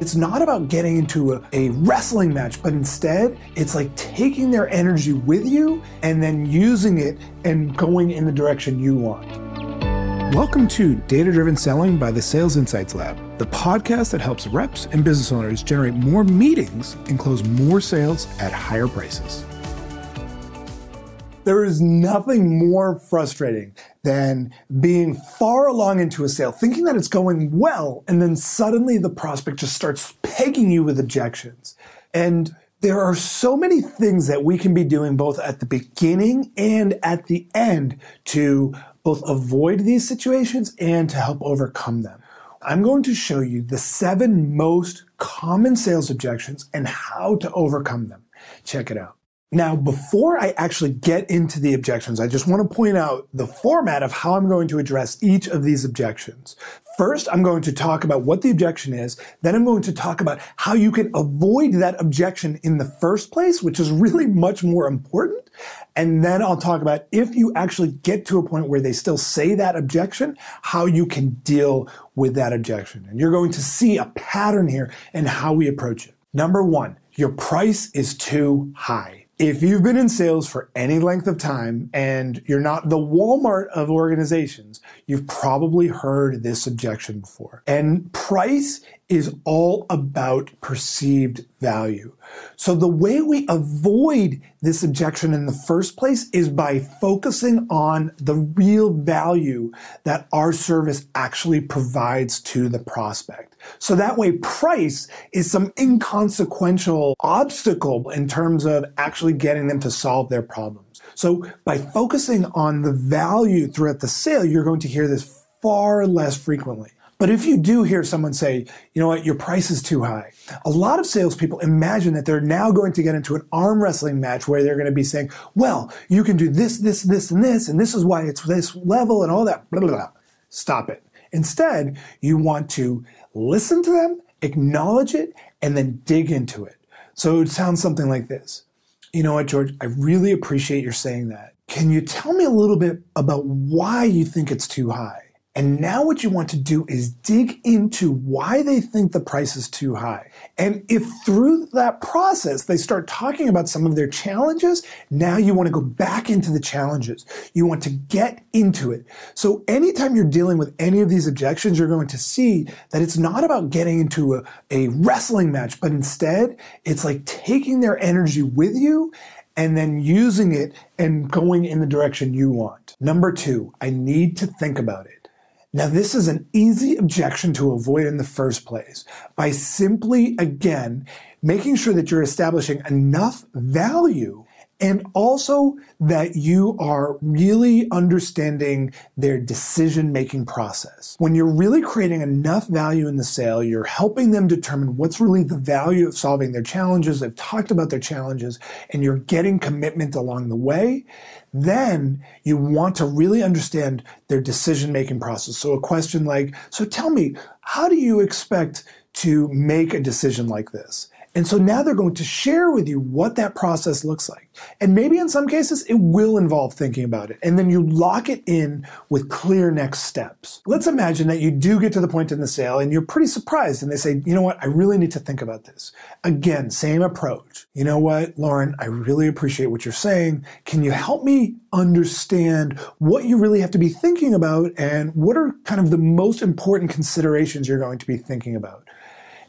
It's not about getting into a, a, wrestling match, but instead, it's like taking their energy with you and then using it and going in the direction you want. Welcome to Data Driven Selling by the Sales Insights Lab, the podcast that helps reps and business owners generate more meetings and close more sales at higher prices. There is nothing more frustrating than being far along into a sale, thinking that it's going well, and then suddenly the prospect just starts pegging you with objections. And there are so many things that we can be doing both at the beginning and at the end to both avoid these situations and to help overcome them. I'm going to show you the seven most common sales objections and how to overcome them. Check it out. Now, before I actually get into the objections, I just want to point out the format of how I'm going to address each of these objections. First, I'm going to talk about what the objection is. Then I'm going to talk about how you can avoid that objection in the first place, which is really much more important. And then I'll talk about if you actually get to a point where they still say that objection, how you can deal with that objection. And you're going to see a pattern here in how we approach it. Number one, your price is too high. If you've been in sales for any length of time and you're not the Walmart of organizations, you've probably heard this objection before. And price is all about perceived value. So the way we avoid this objection in the first place is by focusing on the real value that our service actually provides to the prospect. So that way price is some inconsequential obstacle in terms of actually getting them to solve their problems. So by focusing on the value throughout the sale, you're going to hear this far less frequently. But if you do hear someone say, you know what, your price is too high, a lot of salespeople imagine that they're now going to get into an arm wrestling match where they're going to be saying, well, you can do this, this, this, and this, and this is why it's this level and all that. Blah, blah, blah. Stop it. Instead, you want to listen to them, acknowledge it, and then dig into it. So it sounds something like this. You know what, George? I really appreciate your saying that. Can you tell me a little bit about why you think it's too high? And now what you want to do is dig into why they think the price is too high. And if through that process they start talking about some of their challenges, now you want to go back into the challenges. You want to get into it. So anytime you're dealing with any of these objections, you're going to see that it's not about getting into a, a wrestling match, but instead it's like taking their energy with you and then using it and going in the direction you want. Number two, I need to think about it. Now, this is an easy objection to avoid in the first place by simply, again, making sure that you're establishing enough value and also that you are really understanding their decision making process. When you're really creating enough value in the sale, you're helping them determine what's really the value of solving their challenges. They've talked about their challenges and you're getting commitment along the way. Then you want to really understand their decision making process. So a question like, so tell me, how do you expect to make a decision like this? And so now they're going to share with you what that process looks like. And maybe in some cases, it will involve thinking about it. And then you lock it in with clear next steps. Let's imagine that you do get to the point in the sale and you're pretty surprised and they say, you know what? I really need to think about this. Again, same approach. You know what, Lauren? I really appreciate what you're saying. Can you help me understand what you really have to be thinking about and what are kind of the most important considerations you're going to be thinking about?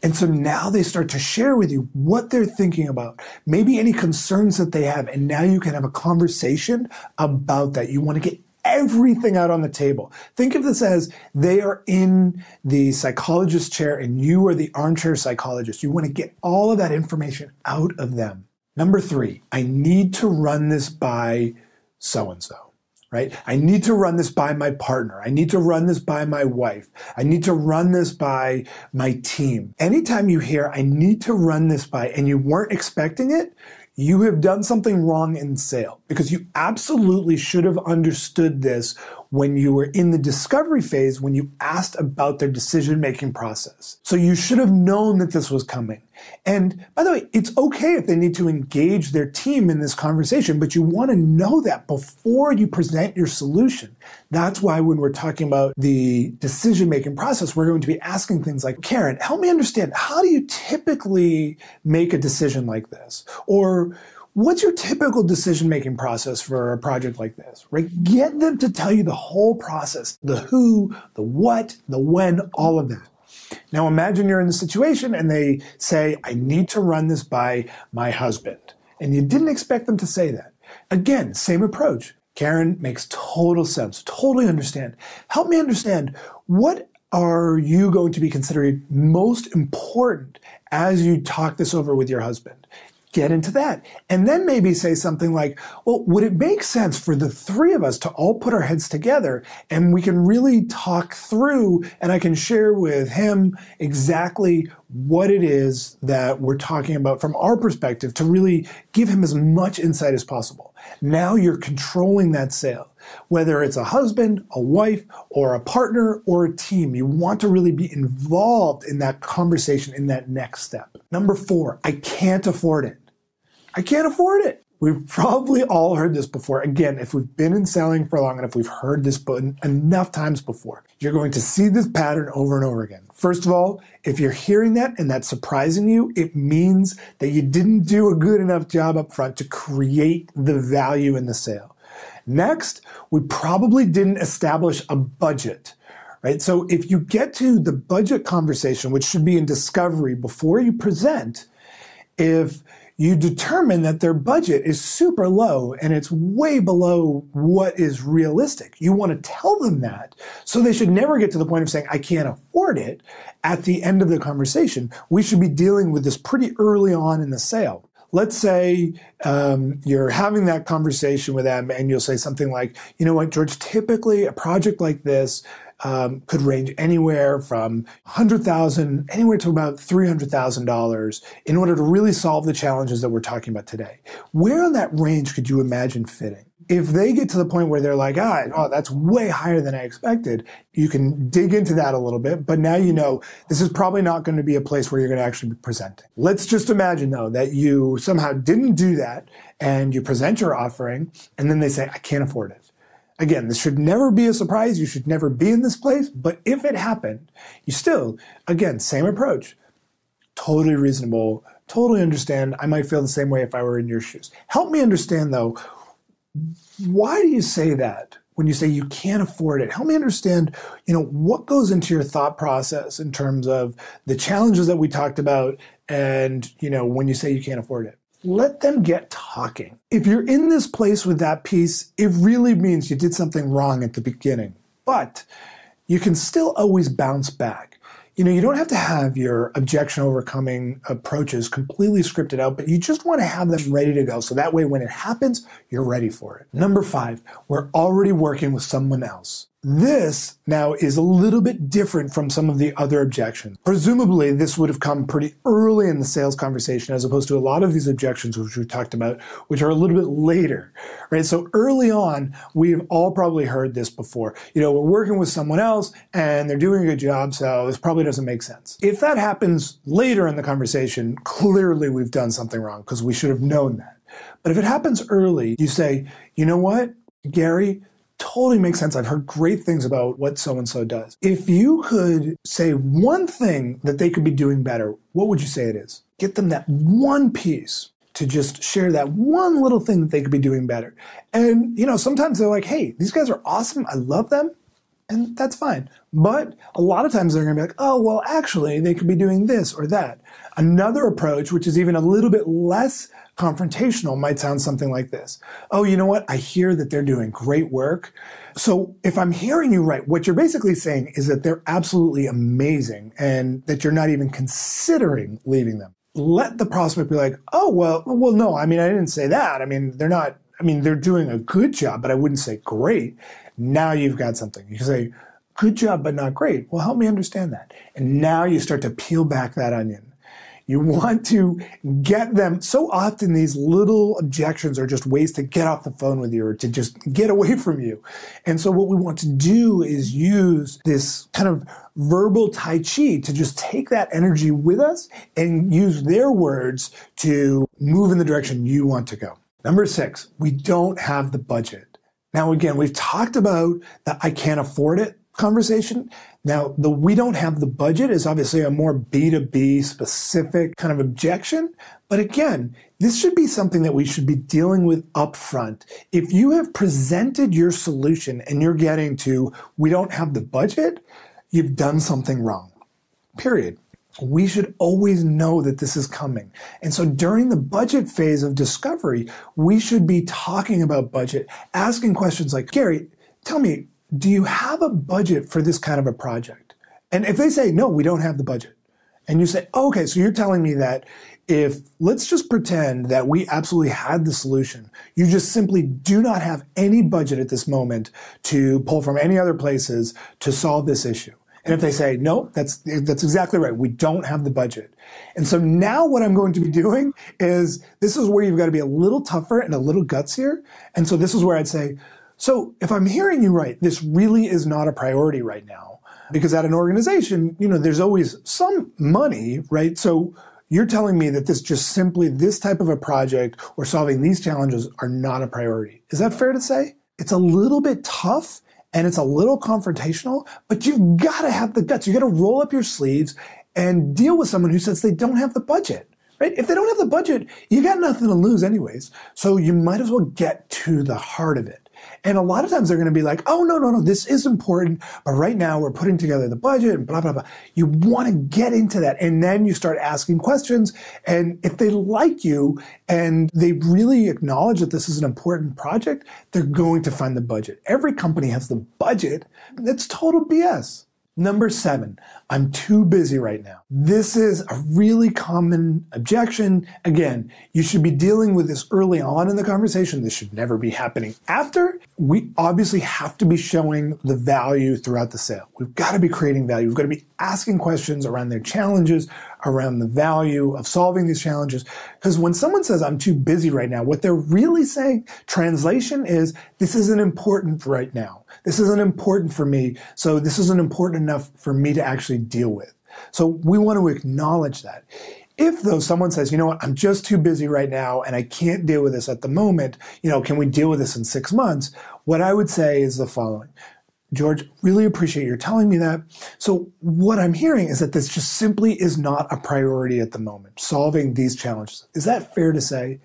And so now they start to share with you what they're thinking about, maybe any concerns that they have. And now you can have a conversation about that. You want to get everything out on the table. Think of this as they are in the psychologist chair and you are the armchair psychologist. You want to get all of that information out of them. Number three, I need to run this by so and so right? I need to run this by my partner. I need to run this by my wife. I need to run this by my team. Anytime you hear, I need to run this by, and you weren't expecting it, you have done something wrong in sale because you absolutely should have understood this when you were in the discovery phase when you asked about their decision making process. So you should have known that this was coming. And by the way, it's okay if they need to engage their team in this conversation, but you want to know that before you present your solution. That's why when we're talking about the decision making process, we're going to be asking things like, Karen, help me understand, how do you typically make a decision like this? Or what's your typical decision making process for a project like this? Right? Get them to tell you the whole process, the who, the what, the when, all of that. Now imagine you're in the situation and they say, I need to run this by my husband. And you didn't expect them to say that. Again, same approach. Karen makes total sense. Totally understand. Help me understand what are you going to be considering most important as you talk this over with your husband? Get into that. And then maybe say something like, well, would it make sense for the three of us to all put our heads together and we can really talk through and I can share with him exactly what it is that we're talking about from our perspective to really give him as much insight as possible. Now you're controlling that sale. Whether it's a husband, a wife, or a partner, or a team, you want to really be involved in that conversation in that next step. Number four, I can't afford it. I can't afford it. We've probably all heard this before. Again, if we've been in selling for long enough, we've heard this button enough times before. You're going to see this pattern over and over again. First of all, if you're hearing that and that's surprising you, it means that you didn't do a good enough job up front to create the value in the sale. Next, we probably didn't establish a budget right? So if you get to the budget conversation, which should be in discovery before you present, if you determine that their budget is super low and it's way below what is realistic. You want to tell them that. So they should never get to the point of saying, I can't afford it at the end of the conversation. We should be dealing with this pretty early on in the sale. Let's say um, you're having that conversation with them and you'll say something like, you know what, George, typically a project like this, um, could range anywhere from 100,000 anywhere to about $300,000 in order to really solve the challenges that we're talking about today. Where on that range could you imagine fitting? If they get to the point where they're like, ah, oh, that's way higher than I expected, you can dig into that a little bit, but now you know this is probably not going to be a place where you're going to actually be presenting. Let's just imagine though that you somehow didn't do that and you present your offering and then they say, I can't afford it. Again, this should never be a surprise. You should never be in this place. But if it happened, you still, again, same approach. Totally reasonable. Totally understand. I might feel the same way if I were in your shoes. Help me understand, though, why do you say that? when you say you can't afford it help me understand you know what goes into your thought process in terms of the challenges that we talked about and you know when you say you can't afford it let them get talking. If you're in this place with that piece, it really means you did something wrong at the beginning. But you can still always bounce back. You know, you don't have to have your objection overcoming approaches completely scripted out, but you just want to have them ready to go. So that way, when it happens, you're ready for it. Number five, we're already working with someone else. This now is a little bit different from some of the other objections. Presumably, this would have come pretty early in the sales conversation as opposed to a lot of these objections, which we talked about, which are a little bit later, right? So early on, we've all probably heard this before. You know, we're working with someone else and they're doing a good job, so this probably doesn't make sense. If that happens later in the conversation, clearly we've done something wrong because we should have known that. But if it happens early, you say, you know what, Gary, totally makes sense. I've heard great things about what so and so does. If you could say one thing that they could be doing better, what would you say it is? Get them that one piece to just share that one little thing that they could be doing better. And, you know, sometimes they're like, hey, these guys are awesome. I love them. And that's fine. But a lot of times they're going to be like, oh, well, actually, they could be doing this or that. Another approach, which is even a little bit less confrontational might sound something like this. Oh, you know what? I hear that they're doing great work. So if I'm hearing you right, what you're basically saying is that they're absolutely amazing and that you're not even considering leaving them. Let the prospect be like, oh, well, well, no, I mean, I didn't say that. I mean, they're not, I mean, they're doing a good job, but I wouldn't say great. Now you've got something. You can say, good job, but not great. Well, help me understand that. And now you start to peel back that onion You want to get them. So often these little objections are just ways to get off the phone with you or to just get away from you. And so what we want to do is use this kind of verbal Tai Chi to just take that energy with us and use their words to move in the direction you want to go. Number six, we don't have the budget. Now, again, we've talked about the I can't afford it conversation. Now, the we don't have the budget is obviously a more B2B specific kind of objection. But again, this should be something that we should be dealing with upfront. If you have presented your solution and you're getting to, we don't have the budget, you've done something wrong. Period. We should always know that this is coming. And so during the budget phase of discovery, we should be talking about budget, asking questions like, Gary, tell me, do you have a budget for this kind of a project? And if they say, no, we don't have the budget, and you say, oh, okay, so you're telling me that if let's just pretend that we absolutely had the solution, you just simply do not have any budget at this moment to pull from any other places to solve this issue. And if they say, no, that's, that's exactly right. We don't have the budget. And so now what I'm going to be doing is this is where you've got to be a little tougher and a little gutsier. And so this is where I'd say, so if I'm hearing you right, this really is not a priority right now because at an organization, you know, there's always some money, right? So you're telling me that this just simply this type of a project or solving these challenges are not a priority. Is that fair to say? It's a little bit tough and it's a little confrontational, but you've got to have the guts. You got to roll up your sleeves and deal with someone who says they don't have the budget. Right? If they don't have the budget, you got nothing to lose anyways. So you might as well get to the heart of it. And a lot of times they're going to be like, oh, no, no, no, this is important. But right now we're putting together the budget and blah, blah, blah. You want to get into that. And then you start asking questions. And if they like you and they really acknowledge that this is an important project, they're going to find the budget. Every company has the budget. That's total BS. Number seven, I'm too busy right now. This is a really common objection. Again, you should be dealing with this early on in the conversation. This should never be happening after. We obviously have to be showing the value throughout the sale. We've got to be creating value. We've got to be asking questions around their challenges, around the value of solving these challenges. Because when someone says, I'm too busy right now, what they're really saying, translation is, this isn't important right now. This isn't important for me. So this isn't important enough for me to actually deal with. So we want to acknowledge that. If though someone says, you know what, I'm just too busy right now and I can't deal with this at the moment, you know, can we deal with this in six months? What I would say is the following. George, really appreciate your telling me that. So what I'm hearing is that this just simply is not a priority at the moment, solving these challenges. Is that fair to say?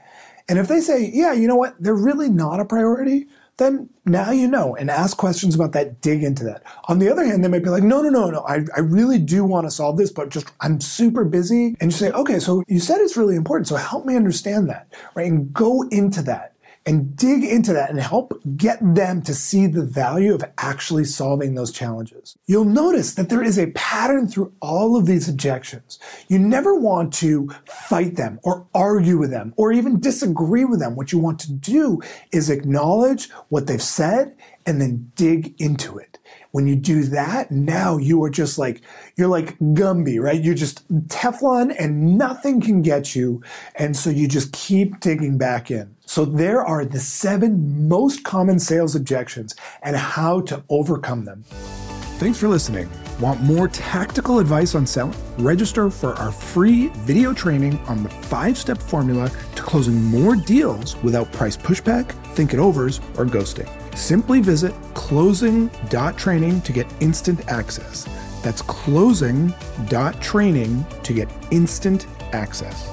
And if they say, yeah, you know what, they're really not a priority, then now you know and ask questions about that, dig into that. On the other hand, they might be like, no, no, no, no, I, I really do want to solve this, but just I'm super busy. And you say, okay, so you said it's really important. So help me understand that, right? And go into that and dig into that and help get them to see the value of actually solving those challenges. You'll notice that there is a pattern through all of these objections. You never want to fight them or argue with them or even disagree with them. What you want to do is acknowledge what they've said and then dig into it. When you do that, now you are just like, you're like Gumby, right? You're just Teflon and nothing can get you. And so you just keep digging back in. So there are the seven most common sales objections and how to overcome them. Thanks for listening. Want more tactical advice on selling? Register for our free video training on the five step formula to closing more deals without price pushback, think it overs, or ghosting. Simply visit closing.training to get instant access. That's closing.training to get instant access.